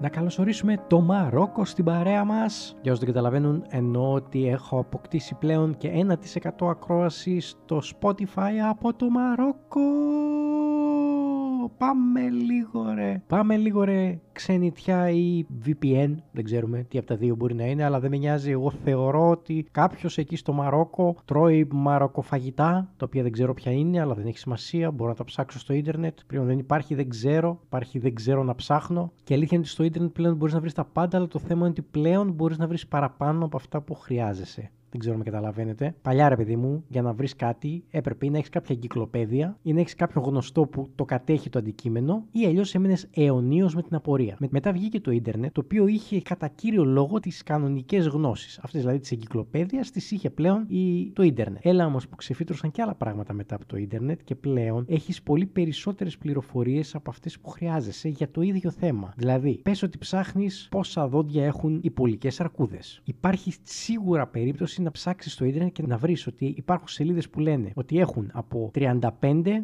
Να καλωσορίσουμε το Μαρόκο στην παρέα μας. Για όσοι δεν καταλαβαίνουν, εννοώ ότι έχω αποκτήσει πλέον και 1% ακρόαση στο Spotify από το Μαρόκο. Πάμε λίγο ρε. Πάμε λίγο ρε ξενιτιά ή VPN. Δεν ξέρουμε τι από τα δύο μπορεί να είναι, αλλά δεν με νοιάζει. Εγώ θεωρώ ότι κάποιος εκεί στο Μαρόκο τρώει μαροκοφαγητά, τα οποία δεν ξέρω ποια είναι, αλλά δεν έχει σημασία. Μπορώ να τα ψάξω στο ίντερνετ. Πλέον δεν υπάρχει, δεν ξέρω. Υπάρχει, δεν ξέρω να ψάχνω. Και αλήθεια είναι ότι στο ίντερνετ πλέον μπορείς να βρεις τα πάντα, αλλά το θέμα είναι ότι πλέον μπορείς να βρεις παραπάνω από αυτά που χρειάζεσαι. Δεν ξέρω αν με καταλαβαίνετε. Παλιά, ρε παιδί μου, για να βρεις κάτι, έπρεπε ή να έχεις κάποια εγκυκλοπαίδεια ή να έχεις κάποιο γνωστό που το κατέχει το αντικείμενο ή αλλιώς έμεινε αιωνίως με την απορία. Με, μετά βγήκε το ίντερνετ, το οποίο είχε κατά κύριο λόγο τις κανονικές γνώσεις. Αυτές δηλαδή τη εγκυκλοπαίδεια τις είχε πλέον η, το ίντερνετ. Έλα όμως που ξεφύτρωσαν και άλλα πράγματα μετά από το ίντερνετ και πλέον έχεις πολύ περισσότερες πληροφορίες από αυτές που χρειάζεσαι για το ίδιο θέμα. Δηλαδή, πες ότι ψάχνεις πόσα δόντια έχουν οι πολικές αρκούδες. Υπάρχει σίγουρα περίπτωση να ψάξεις στο ίντερνετ και να βρεις ότι υπάρχουν σελίδες που λένε ότι έχουν από 35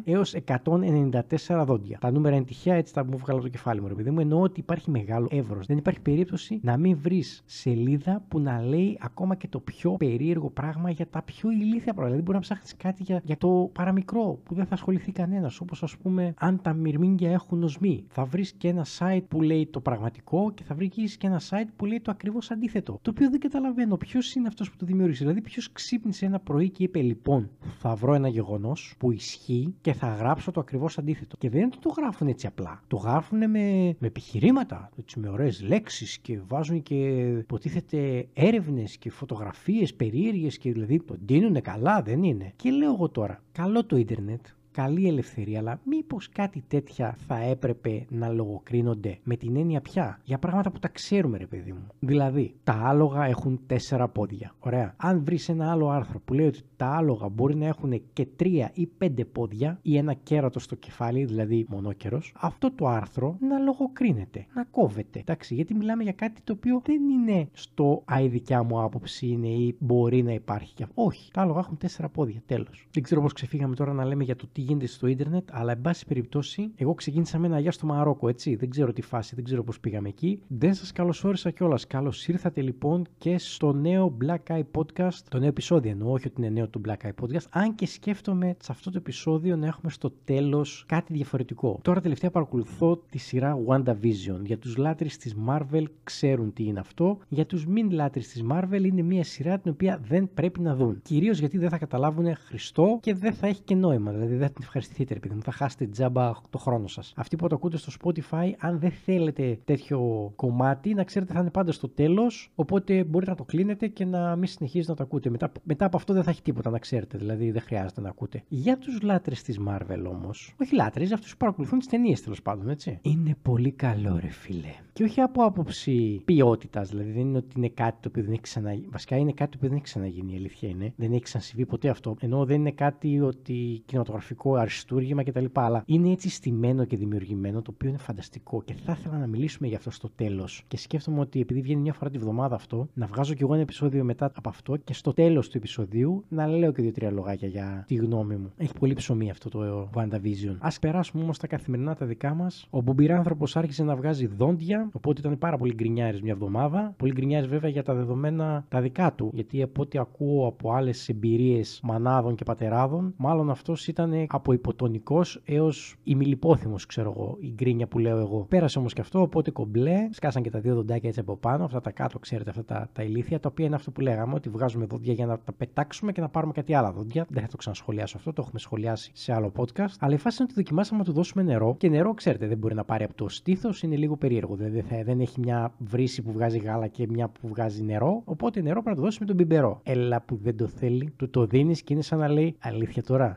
έως 194 δόντια. Τα νούμερα είναι τυχαία, έτσι τα μου βγάλω το κεφάλι μου. Επειδή μου εννοώ ότι υπάρχει μεγάλο εύρος. Δεν υπάρχει περίπτωση να μην βρεις σελίδα που να λέει ακόμα και το πιο περίεργο πράγμα για τα πιο ηλίθια πράγματα. Δηλαδή, μπορεί να ψάχνεις κάτι για, για το παραμικρό που δεν θα ασχοληθεί κανένας. Όπως ας πούμε, αν τα μυρμήγκια έχουν οσμή. Θα βρεις και ένα site που λέει το πραγματικό και θα βρεις και ένα site που λέει το ακριβώς αντίθετο. Το οποίο δεν καταλαβαίνω ποιος είναι αυτός που το δημιουργεί; Δημιούργησε. Δηλαδή, ποιος ξύπνησε ένα πρωί και είπε: Λοιπόν, θα βρω ένα γεγονός που ισχύει και θα γράψω το ακριβώς αντίθετο. Και δεν το γράφουν έτσι απλά. Το γράφουν με, με επιχειρήματα, έτσι, με ωραίες λέξεις και βάζουν και υποτίθεται έρευνες και φωτογραφίες περίεργες και δηλαδή το ντύνουν καλά, δεν είναι. Και λέω εγώ τώρα, καλό το ίντερνετ, καλή ελευθερία, αλλά μήπως κάτι τέτοια θα έπρεπε να λογοκρίνονται με την έννοια πια για πράγματα που τα ξέρουμε, ρε παιδί μου. Δηλαδή, τα άλογα έχουν τέσσερα πόδια. Ωραία. Αν βρεις ένα άλλο άρθρο που λέει ότι τα άλογα μπορεί να έχουν και τρία ή πέντε πόδια ή ένα κέρατος στο κεφάλι, δηλαδή μονόκερος, αυτό το άρθρο να λογοκρίνεται, να κόβεται. Εντάξει, γιατί μιλάμε για κάτι το οποίο δεν είναι στο αϊ δικιά μου άποψη είναι ή μπορεί να υπάρχει. Όχι, τα άλογα έχουν τέσσερα πόδια. Τέλος. Δεν ξέρω πώς ξεφύγαμε τώρα να λέμε για το τι γίνεται στο ίντερνετ, αλλά εν πάση περιπτώσει, εγώ ξεκίνησα με ένα γεια στο Μαρόκο, έτσι. Δεν ξέρω τι φάση, δεν ξέρω πώς πήγαμε εκεί. Δεν σας καλωσόρισα κιόλας. Καλώς ήρθατε λοιπόν και στο νέο Black Eye Podcast, το νέο επεισόδιο εννοώ, όχι ότι είναι νέο το Black Eye Podcast. Αν και σκέφτομαι σε αυτό το επεισόδιο να έχουμε στο τέλος κάτι διαφορετικό. Τώρα τελευταία παρακολουθώ τη σειρά WandaVision. Για τους λάτρε της Marvel ξέρουν τι είναι αυτό. Για τους μην λάτρε της Marvel είναι μια σειρά την οποία δεν πρέπει να δουν. Κυρίως γιατί δεν θα καταλάβουν Χριστό και δεν θα έχει και νόημα. Δηλαδή δεν την ευχαριστηθείτε, επειδή μου. Θα χάσετε τζάμπα το χρόνο σας. Αυτοί που το ακούτε στο Spotify, αν δεν θέλετε τέτοιο κομμάτι, να ξέρετε θα είναι πάντα στο τέλος. Οπότε μπορείτε να το κλείνετε και να μην συνεχίζετε να το ακούτε. Μετά, μετά από αυτό δεν θα έχει τίποτα να ξέρετε. Δηλαδή δεν χρειάζεται να ακούτε. Για τους λάτρες της Marvel όμως, όχι λάτρες, αυτούς που παρακολουθούν τις ταινίες τέλος πάντων, έτσι. Είναι πολύ καλό, ρε φίλε. Και όχι από άποψη ποιότητας, δηλαδή δεν είναι ότι είναι κάτι το οποίο δεν έχει ξαναγίνει. Βασικά είναι κάτι που δεν έχει ξαναγίνει, η αλήθεια είναι. Δεν έχει ξανασυμβεί ποτέ αυτό. Ενώ δεν είναι κάτι ότι κινηματογραφικό αριστούργημα κτλ. Αλλά είναι έτσι στημένο και δημιουργημένο, το οποίο είναι φανταστικό και θα ήθελα να μιλήσουμε για αυτό στο τέλος. Και σκέφτομαι ότι επειδή βγαίνει μια φορά τη βδομάδα αυτό, να βγάζω κι εγώ ένα επεισόδιο μετά από αυτό και στο τέλος του επεισοδίου να λέω και δύο-τρία λογάκια για τη γνώμη μου. Έχει πολύ ψωμί αυτό το WandaVision. Α περάσουμε όμως τα καθημερινά τα δικά μας. Ο Μπομπυράνθρωπος άρχισε να βγάζει δόντια, οπότε ήταν πάρα πολύ γκρινιάρης μια εβδομάδα. Πολύ γκρινιάρης βέβαια για τα δεδομένα τα δικά του, γιατί από ό,τι ακούω από άλλες εμπειρίες μανάδων και πατεράδων, μάλλον αυτός ήταν από υποτονικός έως ημιλιπόθυμος, ξέρω εγώ, η γκρίνια που λέω εγώ. Πέρασε όμως και αυτό, οπότε κομπλέ, σκάσαν και τα δύο δοντάκια έτσι από πάνω, αυτά τα κάτω, ξέρετε, αυτά τα, τα ηλίθια, τα οποία είναι αυτό που λέγαμε, ότι βγάζουμε δόντια για να τα πετάξουμε και να πάρουμε κάτι άλλα δόντια. Δεν θα το ξανασχολιάσω αυτό, το έχουμε σχολιάσει σε άλλο podcast. Αλλά η φάση είναι ότι δοκιμάσαμε να του δώσουμε νερό και νερό, ξέρετε, δεν μπορεί να πάρει από το στήθος, είναι λίγο περίεργο. Δηλαδή δεν, δεν έχει μια βρύση που βγάζει γάλα και μια που βγάζει νερό. Οπότε νερό πρέπει να το δώσουμε τον μπιμπερό. Έλα που δεν το θέλει, του το δίνεις και είναι σαν να λέει αλήθεια τώρα.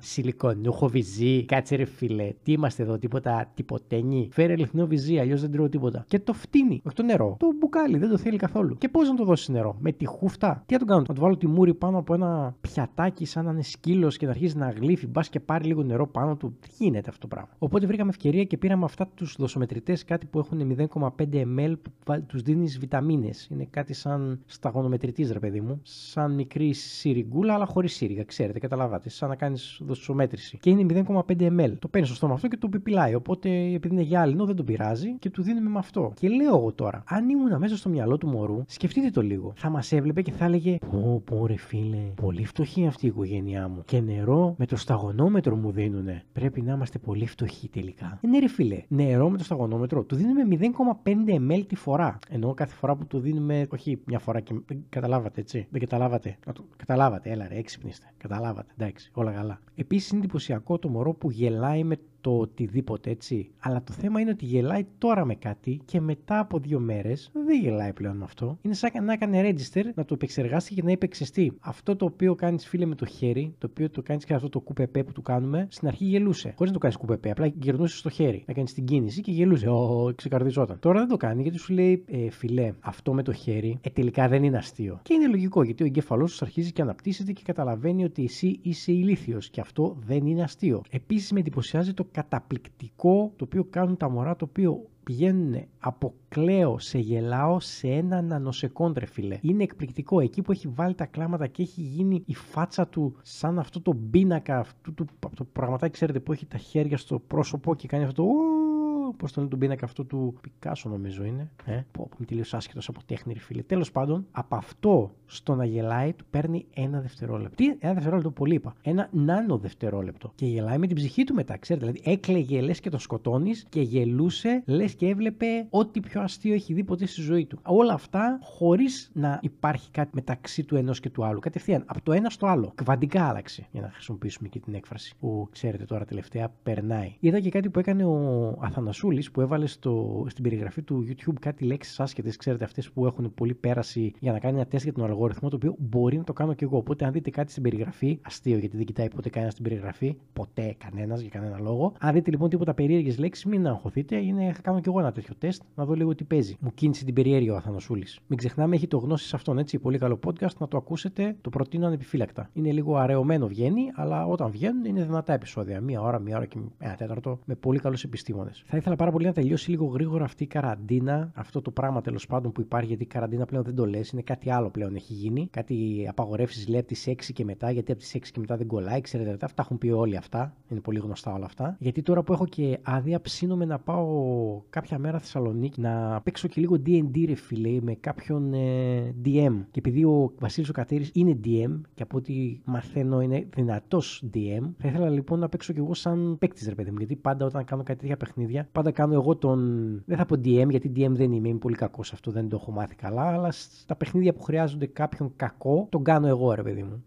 Σιλικονούχο βυζί. Κάτσε ρε φίλε, τι είμαστε εδώ, τίποτα τυποτένι. Φέρε αληθινό βυζί, αλλιώς δεν τρώω τίποτα. Και το φτύνει, όχι το νερό. Το μπουκάλι, δεν το θέλει καθόλου. Και πώς να το δώσεις νερό, με τη χούφτα. Τι να τον κάνω, να του βάλω τη μούρη πάνω από ένα πιατάκι σαν να είναι σκύλος και να αρχίσει να γλύφει, μπας και πάρει λίγο νερό πάνω του. Τι γίνεται αυτό το πράγμα; Οπότε βρήκαμε ευκαιρία και πήραμε αυτά τους δοσομετρητές, κάτι που έχουν 0,5 ml που τους δίνεις βιταμίνες. Είναι κάτι σαν σταγονομετρητής, ρε παιδί μου. Σαν μικρή σιριγκούλα, αλλά χωρίς σύριγγα, ξέρετε, καταλαβάτε. Σαν να κάνεις δοσομέτρηση και είναι 0,5 ml. Το παίρνει στο στόμα αυτό και το πιπιλάει. Οπότε επειδή είναι γυάλινο δεν τον πειράζει και του δίνουμε με αυτό. Και λέω εγώ τώρα, αν ήμουν μέσα στο μυαλό του μωρού, σκεφτείτε το λίγο. Θα μας έβλεπε και θα έλεγε Πω, πω, ρε φίλε, πολύ φτωχή αυτή η οικογένειά μου. Και νερό με το σταγονόμετρο μου δίνουνε. Πρέπει να είμαστε πολύ φτωχοί τελικά. Ε, ναι, ρε φίλε, νερό με το σταγονόμετρο του δίνουμε 0,5 ml τη φορά. Ενώ κάθε φορά που του δίνουμε, όχι μια φορά και. Δεν καταλάβατε έτσι. Δεν καταλάβατε. Να το... Καταλάβατε, έλα ρε, έξυπνηστε. Καταλάβατε. Εντάξει, όλα καλά. Επίσης είναι εντυπωσιακό το μωρό που γελάει με το οτιδήποτε, έτσι. Αλλά το θέμα είναι ότι γελάει τώρα με κάτι και μετά από δύο μέρες δεν γελάει πλέον με αυτό. Είναι σαν να έκανε register, να το επεξεργάσει και να είπε ξεστή. Αυτό το οποίο κάνεις φίλε με το χέρι, το οποίο το κάνεις και αυτό το κουπεπέ που του κάνουμε, στην αρχή γελούσε. Χωρίς να το κάνεις κουπεπέ, απλά γυρνούσε στο χέρι. Να κάνεις την κίνηση και γελούσε. Ω, ξεκαρδιζόταν. Τώρα δεν το κάνει γιατί σου λέει, ε, φιλέ, αυτό με το χέρι, ε, τελικά δεν είναι αστείο. Και είναι λογικό γιατί ο εγκέφαλός σου αρχίζει και αναπτύσσεται και καταλαβαίνει ότι εσύ είσαι ηλίθιος και αυτό δεν είναι αστείο. Επίσης με εντυπωσιάζει το καταπληκτικό το οποίο κάνουν τα μωρά, το οποίο πηγαίνουν από κλαίω σε γελάω σε ένα νανοσεκόντρε φίλε. Είναι εκπληκτικό. Εκεί που έχει βάλει τα κλάματα και έχει γίνει η φάτσα του σαν αυτό το πίνακα, αυτού του το πραγματάκι ξέρετε που έχει τα χέρια στο πρόσωπο και κάνει αυτό το Πώς τον λένε τον πίνακα αυτό του Πικάσο, νομίζω είναι. Ε, που είμαι τελείω άσχετος από τέχνη, ρε φίλε. Τέλος πάντων, από αυτό στο να γελάει του παίρνει ένα δευτερόλεπτο. Τι, ένα δευτερόλεπτο, πολύ είπα. Ένα νάνο δευτερόλεπτο. Και γελάει με την ψυχή του μετά, ξέρετε. Δηλαδή, έκλαιγε λες και τον σκοτώνεις και γελούσε, λες και έβλεπε ό,τι πιο αστείο έχει δει ποτέ στη ζωή του. Όλα αυτά χωρίς να υπάρχει κάτι μεταξύ του ενός και του άλλου. Κατευθείαν από το ένα στο άλλο. Κβαντικά άλλαξε. Για να χρησιμοποιήσουμε και την έκφραση που ξέρετε τώρα τελευταία περνάει. Είδα και κάτι που έκανε ο Αθανασού που έβαλε στο, στην περιγραφή του YouTube κάτι λέξεις άσχετες, ξέρετε, αυτές που έχουν πολύ πέραση για να κάνει ένα τεστ για τον αλγόριθμο, το οποίο μπορεί να το κάνω κι εγώ. Οπότε, αν δείτε κάτι στην περιγραφή, αστείο γιατί δεν κοιτάει ποτέ κανένας στην περιγραφή, ποτέ κανένας για κανένα λόγο. Αν δείτε λοιπόν τίποτα περίεργες λέξεις, μην αγχωθείτε, είναι, θα κάνω κι εγώ ένα τέτοιο τεστ να δω λίγο τι παίζει. Μου κίνησε την περιέργεια ο Αθανασούλης. Μην ξεχνάμε, έχει το γνώση σε αυτόν, έτσι. Πολύ καλό podcast, να το ακούσετε, το προτείνω ανεπιφύλακτα. Είναι λίγο αραιωμένο βγαίνει, αλλά όταν βγαίνουν είναι δυνατά επεισόδια. Μία ώρα, μία ώρα και ένα τέταρτο με πολύ καλούς επιστήμονες. Θα ήθελα πάρα πολύ να τελειώσει λίγο γρήγορα αυτή η καραντίνα, αυτό το πράγμα τέλος πάντων που υπάρχει, γιατί η καραντίνα πλέον δεν το λες, είναι κάτι άλλο πλέον έχει γίνει. Κάτι απαγορεύσεις λέει από τις 6 και μετά, γιατί από τις 6 και μετά δεν κολλάει, ξέρετε, αυτά έχουν πει όλοι αυτά. Είναι πολύ γνωστά όλα αυτά. Γιατί τώρα που έχω και άδεια, ψήνομαι να πάω κάποια μέρα Θεσσαλονίκη να παίξω και λίγο DD, ρε φίλε, με κάποιον ε, DM. Και επειδή ο Βασίλης ο Κατέρης είναι DM και από ό,τι μαθαίνω είναι δυνατός DM, θα ήθελα λοιπόν να παίξω κι εγώ σαν παίκτης, ρε παιδί μου. Γιατί πάντα όταν κάνω κάτι τέτοια παιχνίδια, πάντα κάνω εγώ τον. Δεν θα πω DM, γιατί DM δεν είμαι, είμαι πολύ κακός σε αυτό, δεν το έχω μάθει καλά. Αλλά στα παιχνίδια που χρειάζονται κάποιον κακό, τον κάνω εγώ, ρε παιδί μου.